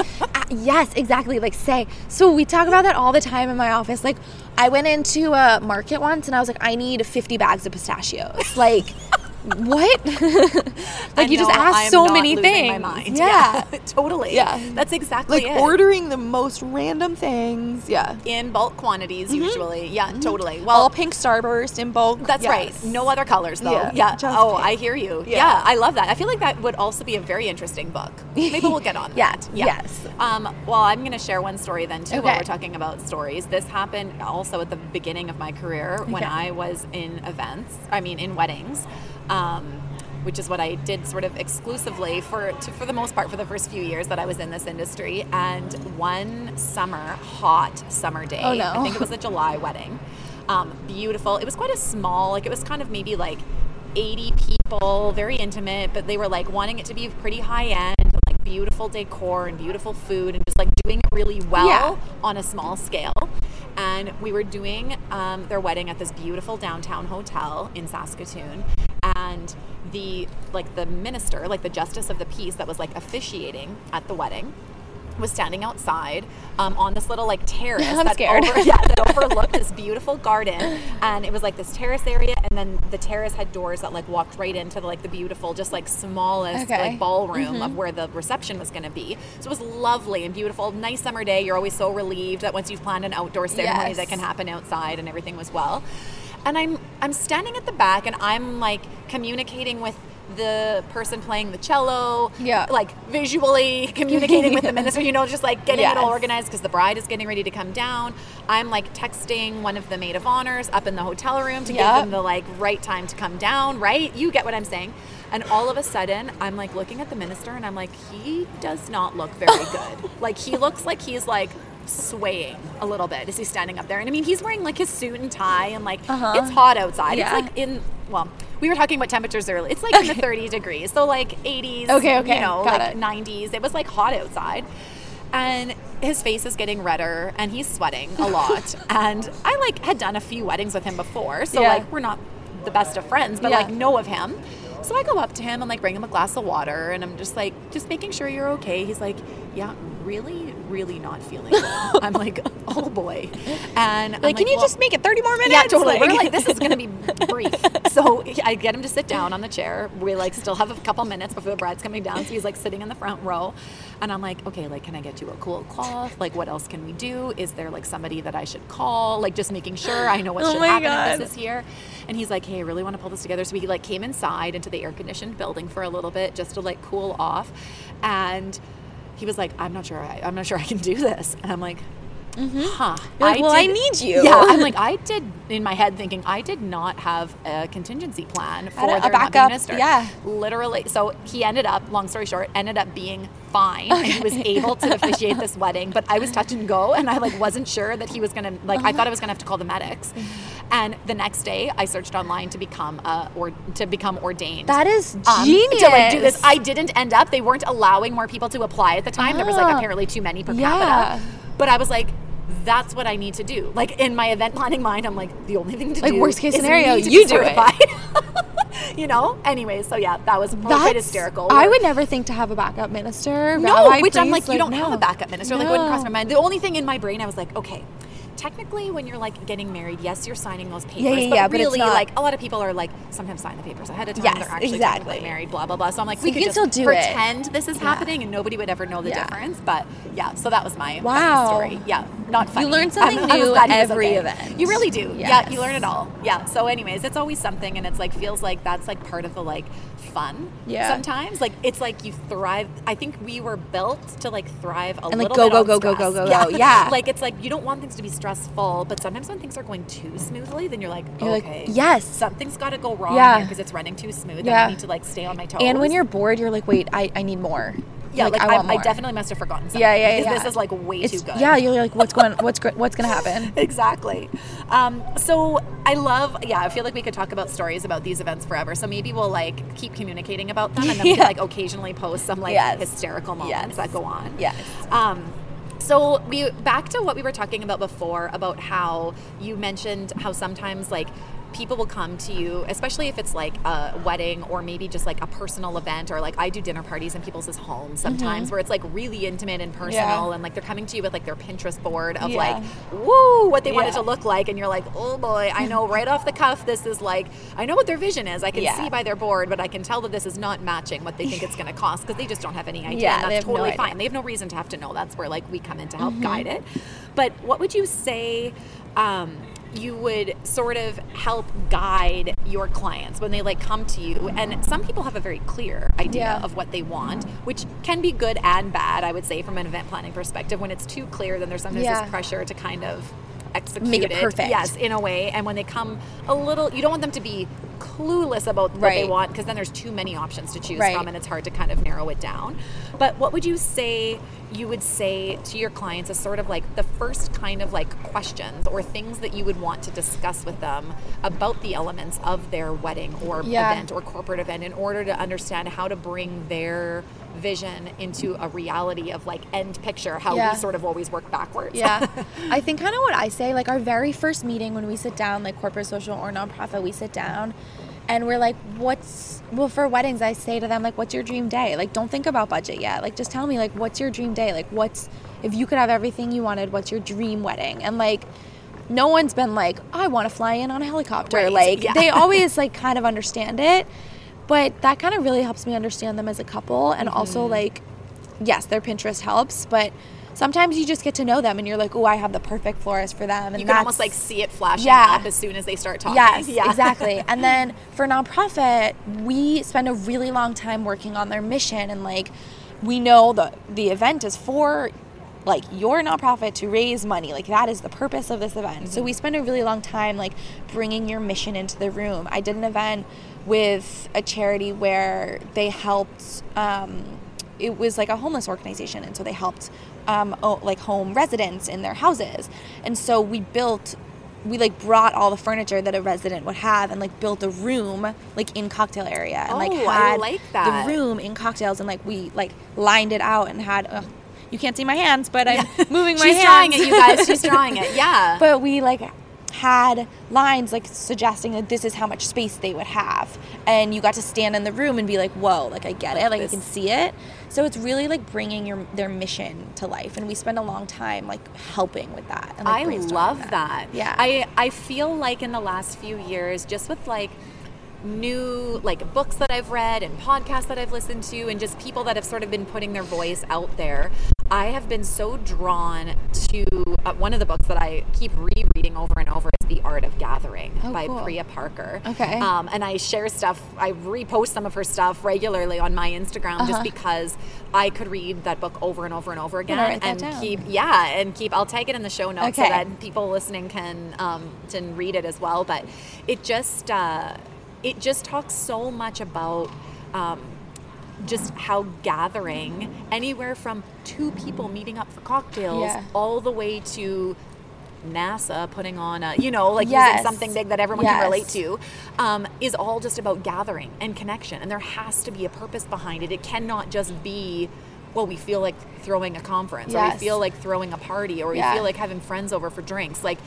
yes, exactly. Like, say, so we talk about that all the time in my office. Like, I went into a market once and I was like, I need 50 bags of pistachios. Like, <laughs> what? <laughs> like, you just know ask I'm so not many things. My mind. <laughs> Yeah. <laughs> totally. Yeah. That's exactly Like it. ordering the most random things. Yeah. in bulk quantities usually. Yeah, totally. All Well, pink starburst in bulk. That's Yes. right. No other colors though. Yeah, Yeah. just Oh, pink. I hear you. Yeah. Yeah. I love that. I feel like that would also be a very interesting book. Maybe we'll get on Yeah, that. yes. Um, well, I'm going to share one story then too while we're talking about stories. This happened also at the beginning of my career when I was in events. I mean, in weddings. Um, which is what I did sort of exclusively for to, for the most part for the first few years that I was in this industry. And one summer, hot summer day, Oh, no. I think it was a July wedding. Um, beautiful. It was quite a small, like it was kind of maybe like 80 people, very intimate, but they were like wanting it to be pretty high end, and, like beautiful decor and beautiful food, and just like doing it really well Yeah. on a small scale. And we were doing um, their wedding at this beautiful downtown hotel in Saskatoon, and the like the minister, like the justice of the peace that was like officiating at the wedding was standing outside um, on this little like terrace <laughs> I'm that scared. over- yeah, that <laughs> overlooked this beautiful garden, and it was like this terrace area, and then the terrace had doors that like walked right into the, like the beautiful, just like smallest Okay. like ballroom Mm-hmm. of where the reception was going to be. So it was lovely and beautiful, nice summer day. You're always so relieved that once you've planned an outdoor ceremony Yes. that can happen outside and everything was well. And I'm I'm standing at the back and I'm like communicating with the person playing the cello, Yeah. like visually communicating with the <laughs> minister, you know, just like getting it all organized because the bride is getting ready to come down. I'm like texting one of the maid of honors up in the hotel room to Yep. give them the like right time to come down, right? You get what I'm saying. And all of a sudden, I'm like looking at the minister and I'm like, he does not look very good. like he looks like he's like swaying a little bit as he's standing up there. And I mean, he's wearing like his suit and tie and like Uh-huh. it's hot outside. Yeah. It's like in well, we were talking about temperatures earlier. It's like in the 30 degrees. So like 80s, Okay, okay, you know, got like it. 90s. It was like hot outside. And his face is getting redder and he's sweating a lot. <laughs> and I like had done a few weddings with him before. So Yeah. like we're not the best of friends, but Yeah. like know of him. So I go up to him and like bring him a glass of water and I'm just like just making sure you're okay. He's like, "Yeah, really really not feeling good." I'm <laughs> like, "Oh boy." And I'm Like, can you "Well, just make it 30 more minutes? yeah, totally. We're Like- like, this is going to be <laughs> brief. So I get him to sit down on the chair. We like still have a couple minutes before the bride's coming down. So he's like sitting in the front row. And I'm like, okay, like, can I get you a cool cloth? Like, what else can we do? Is there like somebody that I should call? Like, just making sure I know what Oh should happen God. if this is here. And he's like, hey, I really want to pull this together. So we like came inside into the air conditioned building for a little bit just to like cool off. And he was like, I'm not sure. I, I'm not sure I can do this. And I'm like. Mm-hmm. You're like, "Well, I need you." Yeah, I'm like, <laughs> I did in my head thinking I did not have a contingency plan for a- a backup, minister. yeah. literally. So he ended up, long story short, ended up being fine, and he was able to officiate this <laughs> wedding. But I was touch and go, and I like wasn't sure that he was gonna like. I thought I was gonna have to call the medics. Mm-hmm. And the next day, I searched online to become uh, or to become ordained That is um, genius. to like do this. I didn't end up. They weren't allowing more people to apply at the time. There was like Ah. apparently too many per Yeah. capita. But I was like, that's what I need to do. Like in my event planning mind, I'm like, the only thing to Like, do. worst case is scenario, you do it. <laughs> you know. Anyways, so yeah, that was quite hysterical. I would never think to have a backup minister. no, rabbi, which I'm priest, like, you don't have a backup minister. Like, wouldn't cross my mind. The only thing in my brain, I was like, okay, technically, when you're like getting married, yes, you're signing those papers. Yeah, yeah, but yeah, but really, not- like a lot of people are like, sometimes sign the papers ahead of time. Yes, They're actually exactly. married. Blah blah blah. So I'm like, So we you could can still do it. pretend this is Yeah. happening, and nobody would ever know the difference. But yeah, so that was my Wow. story. Yeah, not funny. You learn <laughs> something I'm- new was every okay. event. You really do. Yeah, you learn it all. Yeah. So, anyways, it's always something, and it's like feels like that's like part of the like fun. Yeah. Sometimes, like it's like you thrive. I think we were built to like thrive a And, like, little go, bit go, go, go, stress. go, go, go. Yeah. <laughs> like it's like you don't want things to be stressful, but sometimes when things are going too smoothly, then you're like, You're like, okay, yes. something's got to go wrong Yeah. because it's running too smooth, and Yeah. I need to like stay on my toes. And when you're bored, you're like, wait, I, I need more. Yeah, like, I, I, I more. definitely must have forgotten something. Yeah, yeah, because yeah. This is like way It's, too good. Yeah, you're like, what's going, what's what's gonna happen? <laughs> exactly. Um, so I love, yeah, I feel like we could talk about stories about these events forever. So maybe we'll like keep communicating about them and then we can <laughs> like occasionally post some like Yes. hysterical moments Yes. that go on. Yes. Um, So we back to what we were talking about before about how you mentioned how sometimes like people will come to you, especially if it's like a wedding or maybe just like a personal event or like I do dinner parties in people's homes sometimes where it's like really intimate and personal Mm-hmm. Yeah. and like they're coming to you with like their Pinterest board of Yeah. like, woo, what they want it to look like. And you're like, oh boy, I know right off the cuff, this is like, I know what their vision is. I can Yeah. see by their board, but I can tell that this is not matching what they think it's going to cost because they just don't have any idea. Yeah, and that's no totally. Mm-hmm. fine. They have no reason to have to know. That's where like we come in to help guide it. But what would you say? Um, you would sort of help guide your clients when they like come to you and some people have a very clear idea Yeah. of what they want which can be good and bad i would say from an event planning perspective when it's too clear then there's sometimes Yeah. this pressure to kind of execute Make it perfect. yes in a way and when they come a little you don't want them to be clueless about what they want because then there's too many options to choose Right. from and it's hard to kind of narrow it down but what would you say you would say to your clients as sort of like the first kind of like questions or things that you would want to discuss with them about the elements of their wedding or Yeah. event or corporate event in order to understand how to bring their vision into a reality of like end picture how Yeah. we sort of always work backwards Yeah. <laughs> I think kind of what I say, like our very first meeting when we sit down, like corporate, social, or nonprofit, we sit down and we're like, what's, well, for weddings, I say to them, like, what's your dream day? Like, don't think about budget yet. Like, just tell me, like, what's your dream day? Like, what's, if you could have everything you wanted, what's your dream wedding? And like, no one's been like, I want to fly in on a helicopter. Right, Like, yeah. they <laughs> always like kind of understand it. But that kind of really helps me understand them as a couple. And Mm-hmm. also, like, yes, their Pinterest helps, but sometimes you just get to know them and you're like, oh, I have the perfect florist for them. And you can almost like see it flashing Yeah. up as soon as they start talking Yes, <laughs> yeah exactly. <laughs> And then for nonprofit, we spend a really long time working on their mission and like we know the the event is for like your nonprofit to raise money. Like that is the purpose of this event. So we spend a really long time like bringing your mission into the room. I did an event with a charity where they helped um, it was like a homeless organization and so they helped um, like home residents in their houses. And so we built we like brought all the furniture that a resident would have and like built a room like in cocktail area and like Oh, I had like that. the room in cocktails and like we like lined it out and had ugh, you can't see my hands but i'm moving <laughs> my she's hands. drawing it you guys. She's <laughs> drawing it. Yeah. But we like had lines like suggesting that this is how much space they would have. And you got to stand in the room and be like whoa like i get it like i can see it. So it's really like bringing your their mission to life and we spend a long time like helping with that and, like, I love that. yeah. I I feel like in the last few years, just with like new like books that I've read and podcasts that I've listened to and just people that have sort of been putting their voice out there, I have been so drawn to uh, one of the books that I keep rereading over and over is The Art of Gathering Oh, by cool. Priya Parker. Okay. Um, and I share stuff, I repost some of her stuff regularly on my Instagram just Uh-huh. because I could read that book over and over and over again gonna write that and keep yeah and keep I'll tag it in the show notes so that people listening can um, can read it as well. But it just uh, it just talks so much about um, just how gathering anywhere from two people meeting up for cocktails Yeah. all the way to NASA putting on a you know like Yes. using something big that everyone Yes. can relate to um, is all just about gathering and connection and there has to be a purpose behind it. It cannot just be well we feel like throwing a conference or we feel like throwing a party or we Yeah. feel like having friends over for drinks like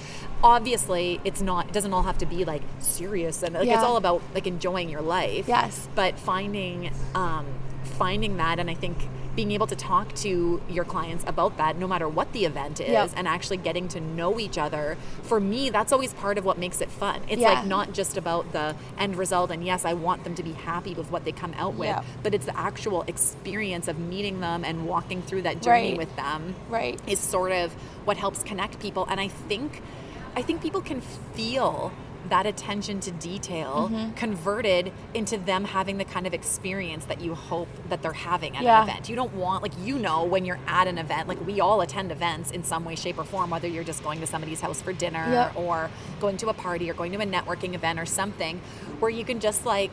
obviously it's not it doesn't all have to be like serious and like it's all about like enjoying your life Yes. but finding um, finding that and i think being able to talk to your clients about that no matter what the event is Yep. and actually getting to know each other for me that's always part of what makes it fun it's Yeah. like not just about the end result and yes i want them to be happy with what they come out with Yep. but it's the actual experience of meeting them and walking through that journey Right. with them right is sort of what helps connect people and i think i think people can feel that attention to detail Mm-hmm. converted into them having the kind of experience that you hope that they're having at Yeah. an event you don't want like you know when you're at an event like we all attend events in some way shape or form whether you're just going to somebody's house for dinner Yep. or going to a party or going to a networking event or something where you can just like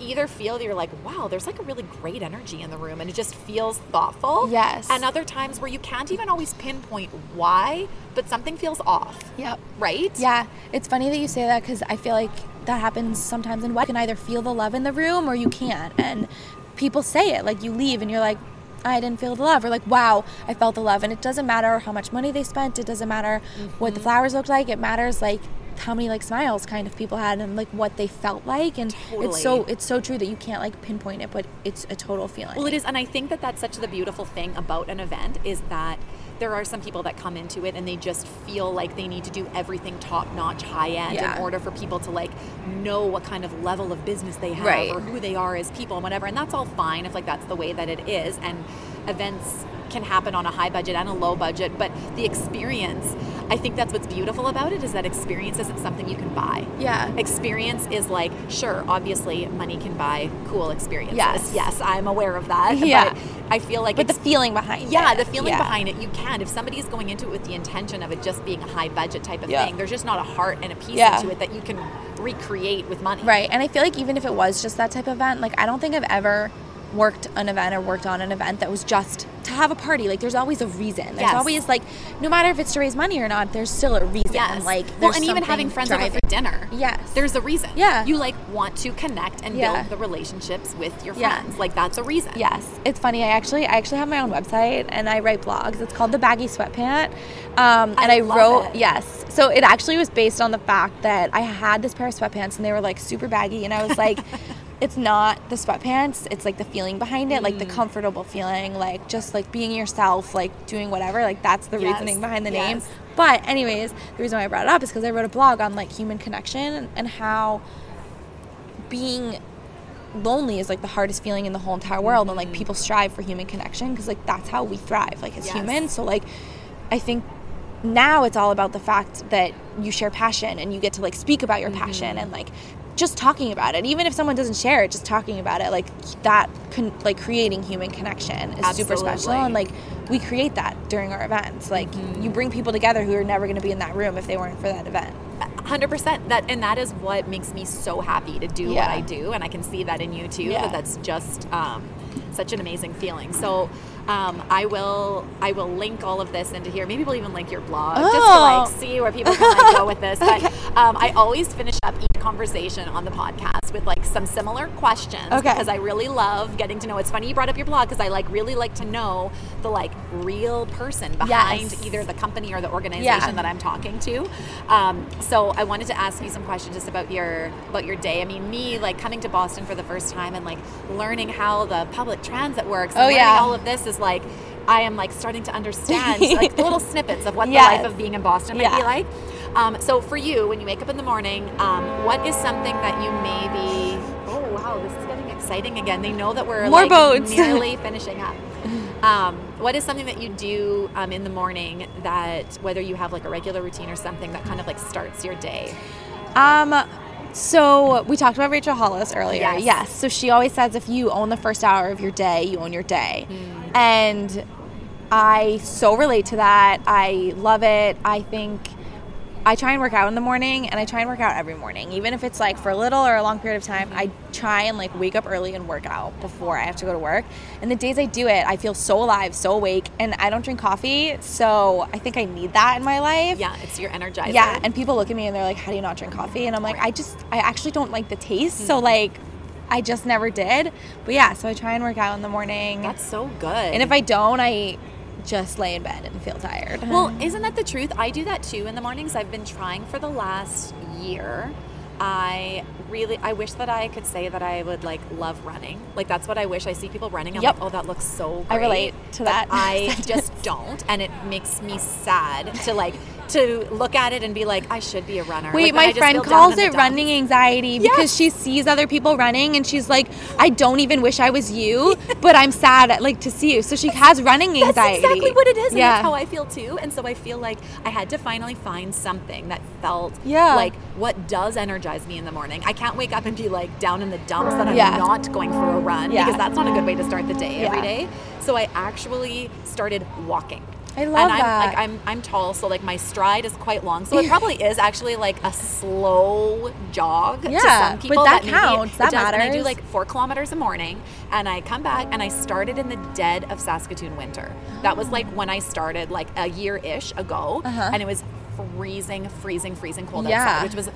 either feel that you're like wow there's like a really great energy in the room and it just feels thoughtful Yes. and other times where you can't even always pinpoint why, but something feels off, yep right? Yeah, it's funny that you say that because I feel like that happens sometimes in wedding. You can either feel the love in the room or you can't. And people say it, like you leave and you're like, I didn't feel the love, or like, wow, I felt the love. And it doesn't matter how much money they spent. It doesn't matter what the mm-hmm. flowers looked like. It matters like how many like smiles kind of people had and like what they felt like. And it's so it's so true that you can't like pinpoint it, but it's a total feeling. Well, it is, and I think that that's such the beautiful thing about an event is that there are some people that come into it and they just feel like they need to do everything top notch, high end Yeah. in order for people to like know what kind of level of business they have Right. or who they are as people and whatever. And that's all fine if like that's the way that it is. And events can happen on a high budget and a low budget, but the experience, I think that's what's beautiful about it is that experience isn't something you can buy. Yeah. Experience is like, sure, obviously money can buy cool experiences. Yes. Yes, I'm aware of that. <laughs> Yeah. But I feel like but the feeling behind it. yeah, it. the feeling Yeah. behind it, you can. If somebody is going into it with the intention of it just being a high budget type of Yeah. thing, there's just not a heart and a piece Yeah. into it that you can recreate with money. Right. And I feel like even if it was just that type of event, like I don't think I've ever worked an event or worked on an event that was just to have a party. Like there's always a reason. There's Yes. always like no matter if it's to raise money or not, there's still a reason. Yes. Like well, and even having friends over for dinner. Yes. There's a reason. Yeah. You like want to connect and Yeah. build the relationships with your Yeah. friends. Like that's a reason. Yes, it's funny. I actually, I actually have my own website and I write blogs. It's called the Baggy Sweatpant, um, and I I, wrote it. yes. So it actually was based on the fact that I had this pair of sweatpants and they were like super baggy, and I was like, <laughs> it's not the sweatpants. It's like the feeling behind it, like Mm. the comfortable feeling, like just like being yourself, like doing whatever. Like that's the Yes, reasoning behind the name. But anyways, the reason why I brought it up is because I wrote a blog on like human connection and, and how being lonely is like the hardest feeling in the whole entire world and like people strive for human connection because like that's how we thrive like as Yes. humans so like i think now it's all about the fact that you share passion and you get to like speak about your passion and like just talking about it even if someone doesn't share it just talking about it like that con- like creating human connection is super special and like we create that during our events like you bring people together who are never going to be in that room if they weren't for that event hundred percent. That and that is what makes me so happy to do what I do, and I can see that in you too. Yeah. That that's just um, such an amazing feeling. So. Um, I will I will link all of this into here. Maybe we'll even link your blog just to Oh. like see where people can like go with this. <laughs> But um, I always finish up each conversation on the podcast with like some similar questions Okay. because I really love getting to know. It's funny you brought up your blog because I like really like to know the like real person behind Yes. either the company or the organization Yeah. that I'm talking to. Um, so I wanted to ask you some questions just about your about your day. I mean, me like coming to Boston for the first time and like learning how the public transit works. And Oh, yeah. all of this is like I am like starting to understand <laughs> like little snippets of what Yes. the life of being in Boston might be like. Um, so for you, when you wake up in the morning, um, what is something that you maybe? Oh wow, this is getting exciting again. They know that we're More like boats. <laughs> nearly finishing up. Um, what is something that you do um, in the morning that, whether you have like a regular routine or something that kind of like starts your day? Um, so we talked about Rachel Hollis earlier. Yes. So she always says if you own the first hour of your day, you own your day. Hmm. And I so relate to that. I love it. I think I try and work out in the morning and I try and work out every morning. Even if it's like for a little or a long period of time, I try and like wake up early and work out before I have to go to work. And the days I do it, I feel so alive, so awake, and I don't drink coffee. So I think I need that in my life. Yeah, it's your energizer. Yeah, and people look at me and they're like, "How do you not drink coffee?" And I'm like, "I just, I actually don't like the taste, so mm-hmm. like, I just never did." But yeah, so I try and work out in the morning, that's so good. and if I don't, I just lay in bed and feel tired. Well, isn't that the truth? I do that too in the mornings. I've been trying for the last year. I really, I wish that I could say that I would like love running. Like that's what I wish. I see people running. I'm Yep. like, oh, that looks so. I relate to that I <laughs> just don't, and it makes me sad to like to look at it and be like, I should be a runner. Wait, Like, my friend calls it running anxiety because she sees other people running and she's like, I don't even wish I was you, but I'm sad at, like to see you. So she has running anxiety. That's exactly what it is, and Yeah. that's how I feel too. And so I feel like I had to finally find something that felt Yeah. like what does energize me in the morning. I can't wake up and be like down in the dumps that I'm Yeah. not going for a run because that's not a good way to start the day every day. So I actually started walking. I love and I'm that. like I'm I'm tall, so like my stride is quite long. So it <laughs> probably is actually like a slow jog to Yeah, some but people. that counts. it That does. And I do like four kilometers a morning, and I come back and I started in the dead of Saskatoon winter. That was like when I started like a year ish ago, Uh-huh. and it was freezing, freezing, freezing cold Yeah. outside, which was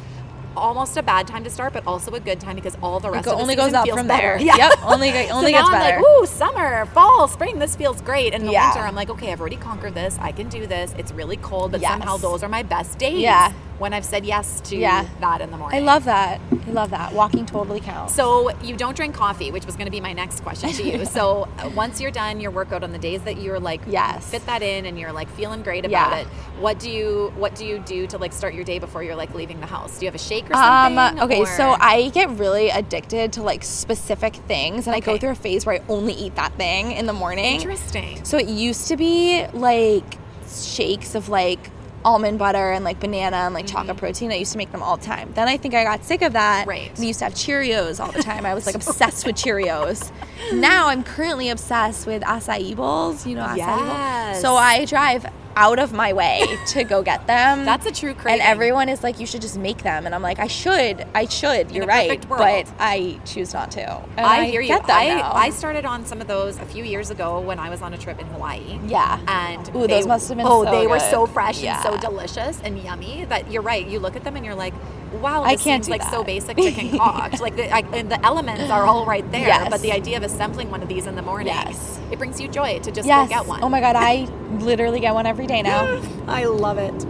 almost a bad time to start, but also a good time because all the rest go- of the only goes up from better. there. <laughs> Yeah. Yep, only only so gets now I'm better. like, ooh, summer, fall, spring, this feels great. And in the Yeah. winter, I'm like, okay, I've already conquered this. I can do this. It's really cold, but Yes. somehow those are my best days. Yeah. When I've said yes to Yeah. that in the morning. I love that. I love that. Walking totally counts. So you don't drink coffee, which was going to be my next question to you. <laughs> so uh, once you're done your workout on the days that you're like Yes. fit that in and you're like feeling great about Yeah. it, what do you what do you do to like start your day before you're like leaving the house? Do you have a shake or Um, something? okay, or- so I get really addicted to like specific things and I go through a phase where I only eat that thing in the morning. interesting. So it used to be like shakes of like almond butter and like banana and like chocolate mm-hmm. protein. I used to make them all the time. Then I think I got sick of that. Right. I used to have Cheerios all the <laughs> time. I was like obsessed with Cheerios. <laughs> Now I'm currently obsessed with acai bowls. You know acai Yes. bowls. So I drive out of my way to go get them. <laughs> That's a true And everyone is like, you should just make them. And I'm like, I should, I should. You're right, but. I choose not to. And I hear you. I, now. I started on some of those a few years ago when I was on a trip in Hawaii. yeah. And Ooh, they, those must have been Oh, so they were so fresh Yeah. and so delicious and yummy that you're right. You look at them and you're like, wow, I can't seems like so basic to concoct. <laughs> like the, I, and the elements are all right there. Yes. But the idea of assembling one of these in the morning, Yes. It brings you joy to just yes. get one. Oh my god, I literally get one every day now. <laughs> I love it.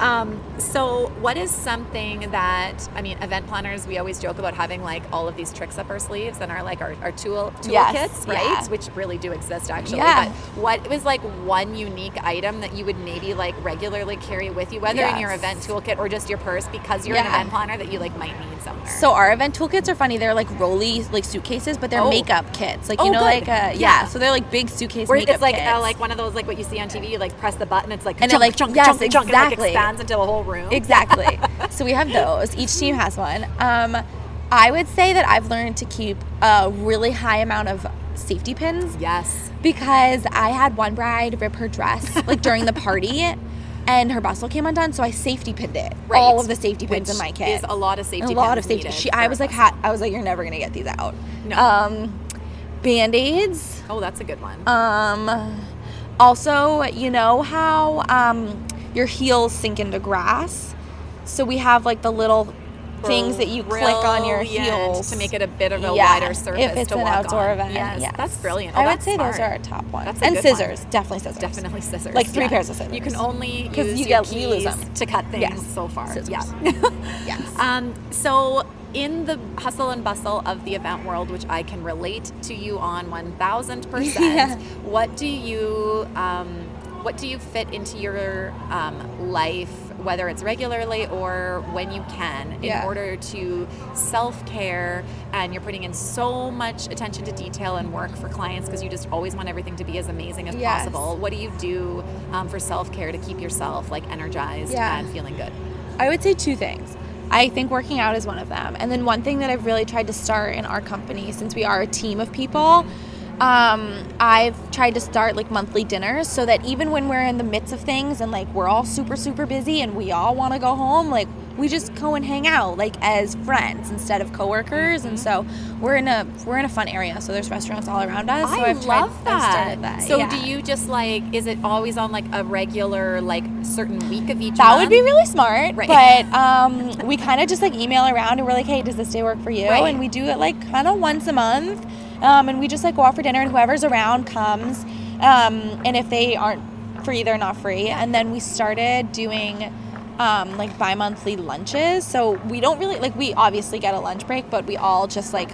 Um, so, what is something that I mean? Event planners, we always joke about having like all of these tricks up our sleeves and our like our, our tool toolkits, Yes, right? yeah. Which really do exist actually. Yeah. But what was like one unique item that you would maybe like regularly carry with you, whether in your event toolkit or just your purse, because you're an event planner that you like might need somewhere. So our event toolkits are funny. They're like rolly like suitcases, but they're Oh. makeup kits. Like you Oh, know, good. like uh, yeah. Yeah. So they're like big suitcase Where it's like uh, like one of those like what you see on TV. You like press the button, it's like And it, like- chunk, yes, chunk, chunk, and like exactly. expands into a whole room. Exactly. <laughs> so we have those. Each team has one. Um, I would say that I've learned to keep a really high amount of safety pins Yes. because I had one bride rip her dress like during the party. And her bustle came undone, so I safety pinned it. Right. All of the safety pins Which in my kit. is a lot of safety a lot of safety. She, I was like, ha- I was like, you're never gonna get these out. No. Um, band aids. Oh, that's a good one. Um, also, you know how um, your heels sink into grass? So we have like the little things that you click on your heels to make it a bit of a Yeah, wider surface if it's to an walk outdoor on. event. Yes, yes. that's brilliant. Oh, I would say those are our top ones. And good one. scissors, definitely scissors. Definitely scissors. Like three Yeah. pairs of scissors. You can only 'Cause use you your get- you lose keys them. to cut things Yes. so far. Scissors. Yeah. <laughs> Yes. Um, so, in the hustle and bustle of the event world, which I can relate to you on one thousand <laughs> Yeah. percent, what do you um, what do you fit into your um, life, whether it's regularly or when you can, in Yeah. order to self care? And you're putting in so much attention to detail and work for clients because you just always want everything to be as amazing as Yes. possible. What do you do um, for self care to keep yourself like energized Yeah. and feeling good? I would say two things. I think working out is one of them. And then one thing that I've really tried to start in our company, since we are a team of people, um, I've tried to start like monthly dinners so that even when we're in the midst of things and like we're all super, super busy and we all want to go home, like we just go and hang out like as friends instead of coworkers. And so we're in a we're in a fun area. So there's restaurants all around us. So I I've tried, love that. that. So yeah. do you just like is it always on like a regular like certain week of each That month? would be really smart. Right. But um, we kind of just like email around and we're like, hey, does this day work for you? Right. And we do it like kind of once a month. Um, and we just like go out for dinner and whoever's around comes. Um, and if they aren't free, they're not free. And then we started doing um, like bi monthly lunches. So we don't really like, we obviously get a lunch break, but we all just like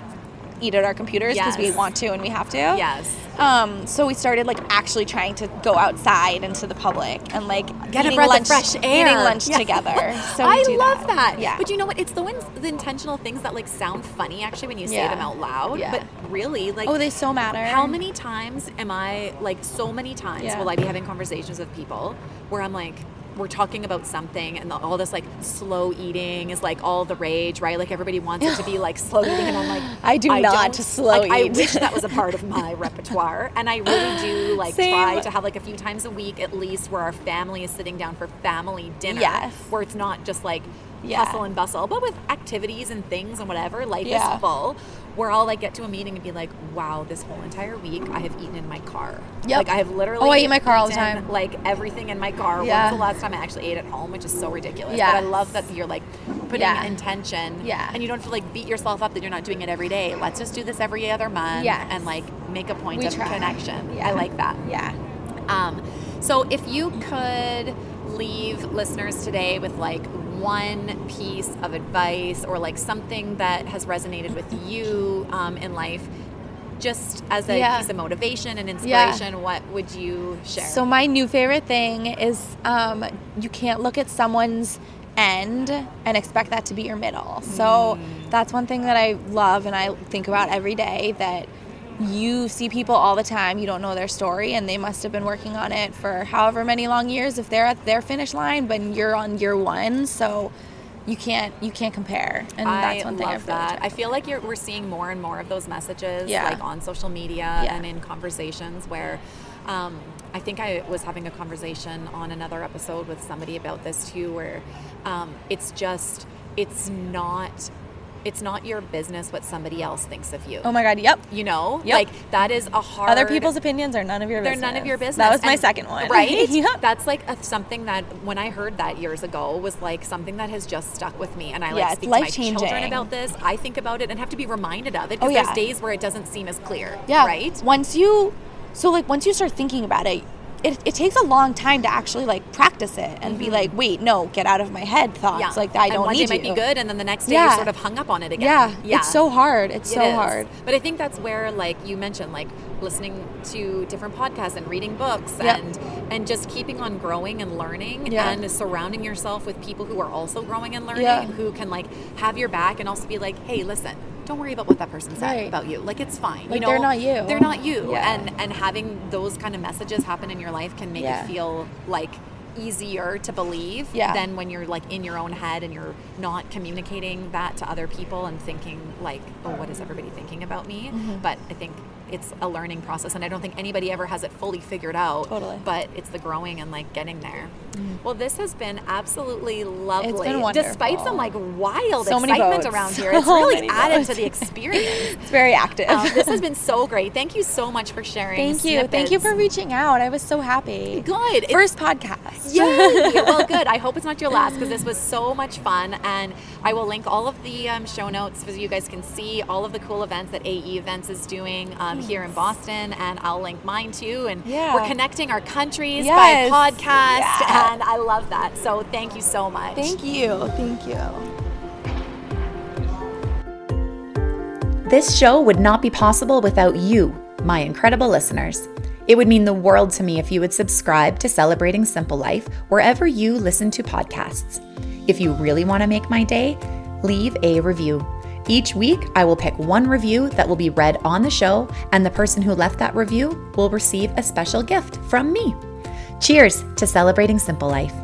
eat at our computers because we want to and we have to. Yes. Um, so we started like actually trying to go outside into the public and like Get a breath lunch, of fresh air. eating lunch Yeah. together. <laughs> So I love that. Yeah. But you know what? It's the ones the intentional things that like sound funny actually when you say Yeah. them out loud. Yeah. But really, like oh, they so matter. How many times am I like so many times will I be having conversations with people where I'm like we're talking about something and the, all this like slow eating is like all the rage, right? Like everybody wants it to be <sighs> like slow eating and I'm like I do not don't- slow like, I wish that was a <laughs> part of my repertoire and I really do like Same. try to have like a few times a week at least where our family is sitting down for family dinner Yes. where it's not just like Yeah. hustle and bustle, but with activities and things and whatever, life Yeah. is full. Where I'll like get to a meeting and be like, wow, this whole entire week I have eaten in my car. Yep. Like I have literally Oh, I eat my car all the time. Like everything in my car. Yeah. When's the last time I actually ate at home, which is so ridiculous. Yeah. But I love that you're like putting Yeah. intention. Yeah. And you don't feel like beat yourself up that you're not doing it every day. Let's just do this every other month Yes. and like make a point We of try. connection. Yeah. I like that. Yeah. Um, so if you could leave listeners today with like one piece of advice or like something that has resonated with <laughs> you um, in life, just as a Yeah. piece of motivation and Yeah. inspiration, what would you share? So my new favorite thing is um, you can't look at someone's end and expect that to be your middle. So that's one thing that I love and I think about every day that you see people all the time you don't know their story and they must have been working on it for however many long years if they're at their finish line but you're on year one so you can't you can't compare and I that's one thing love I've really that. I feel like you're, we're seeing more and more of those messages, Yeah. like on social media Yeah. and in conversations where. Um, I think I was having a conversation on another episode with somebody about this too, where um, it's just it's not it's not your business what somebody else thinks of you. oh my god yep you know, Yep. like that is a hard. other people's opinions are none of your business. they're business none of your business. that was my And- second one right? <laughs> yep That's like a, something that when I heard that years ago was like something that has just stuck with me, and I like Yeah, it's speak to my life-changing. children about this. I think about it and have to be reminded of it because Oh, yeah. there's days where it doesn't seem as clear. Yeah. Right. Once you, so like once you start thinking about it, it, it takes a long time to actually like practice it and be like, wait, no, get out of my head thoughts. Mm-hmm. Yeah. Like I don't and one need day might you. be good, and then the next day Yeah. you're sort of hung up on it again. Yeah, Yeah. it's so hard. It's It so is. hard. But I think that's where, like you mentioned, like listening to different podcasts and reading books Yep. and and just keeping on growing and learning Yeah. and surrounding yourself with people who are also growing and learning, Yeah. who can like have your back and also be like, hey, listen. Don't worry about what that person said Right. about you. Like it's fine. you know, they're not you. They're not you. Yeah. And and having those kind of messages happen in your life can make Yeah. it feel like easier to believe Yeah. than when you're like in your own head and you're not communicating that to other people and thinking like oh what is everybody thinking about me Mm-hmm. but i think it's a learning process and i don't think anybody ever has it fully figured out Totally. But it's the growing and like getting there well this has been absolutely lovely it's been wonderful. despite some like wild So excitement around <laughs> here it's really added votes. to the <laughs> experience It's very active. um, this has <laughs> been so great thank you so much for sharing Thank you. Thank you for reaching out. I was so happy. Good. It's- First podcast. Yay! well, good. I hope it's not your last because this was so much fun. And I will link all of the um, show notes so you guys can see all of the cool events that AE Events is doing um, here in Boston. And I'll link mine too. And Yeah. we're connecting our countries Yes. by podcast. Yeah. And I love that. So thank you so much. Thank you. Thank you. This show would not be possible without you, my incredible listeners. It would mean the world to me if you would subscribe to Celebrating Simple Life wherever you listen to podcasts. If you really want to make my day, leave a review. Each week, I will pick one review that will be read on the show, and the person who left that review will receive a special gift from me. Cheers to Celebrating Simple Life.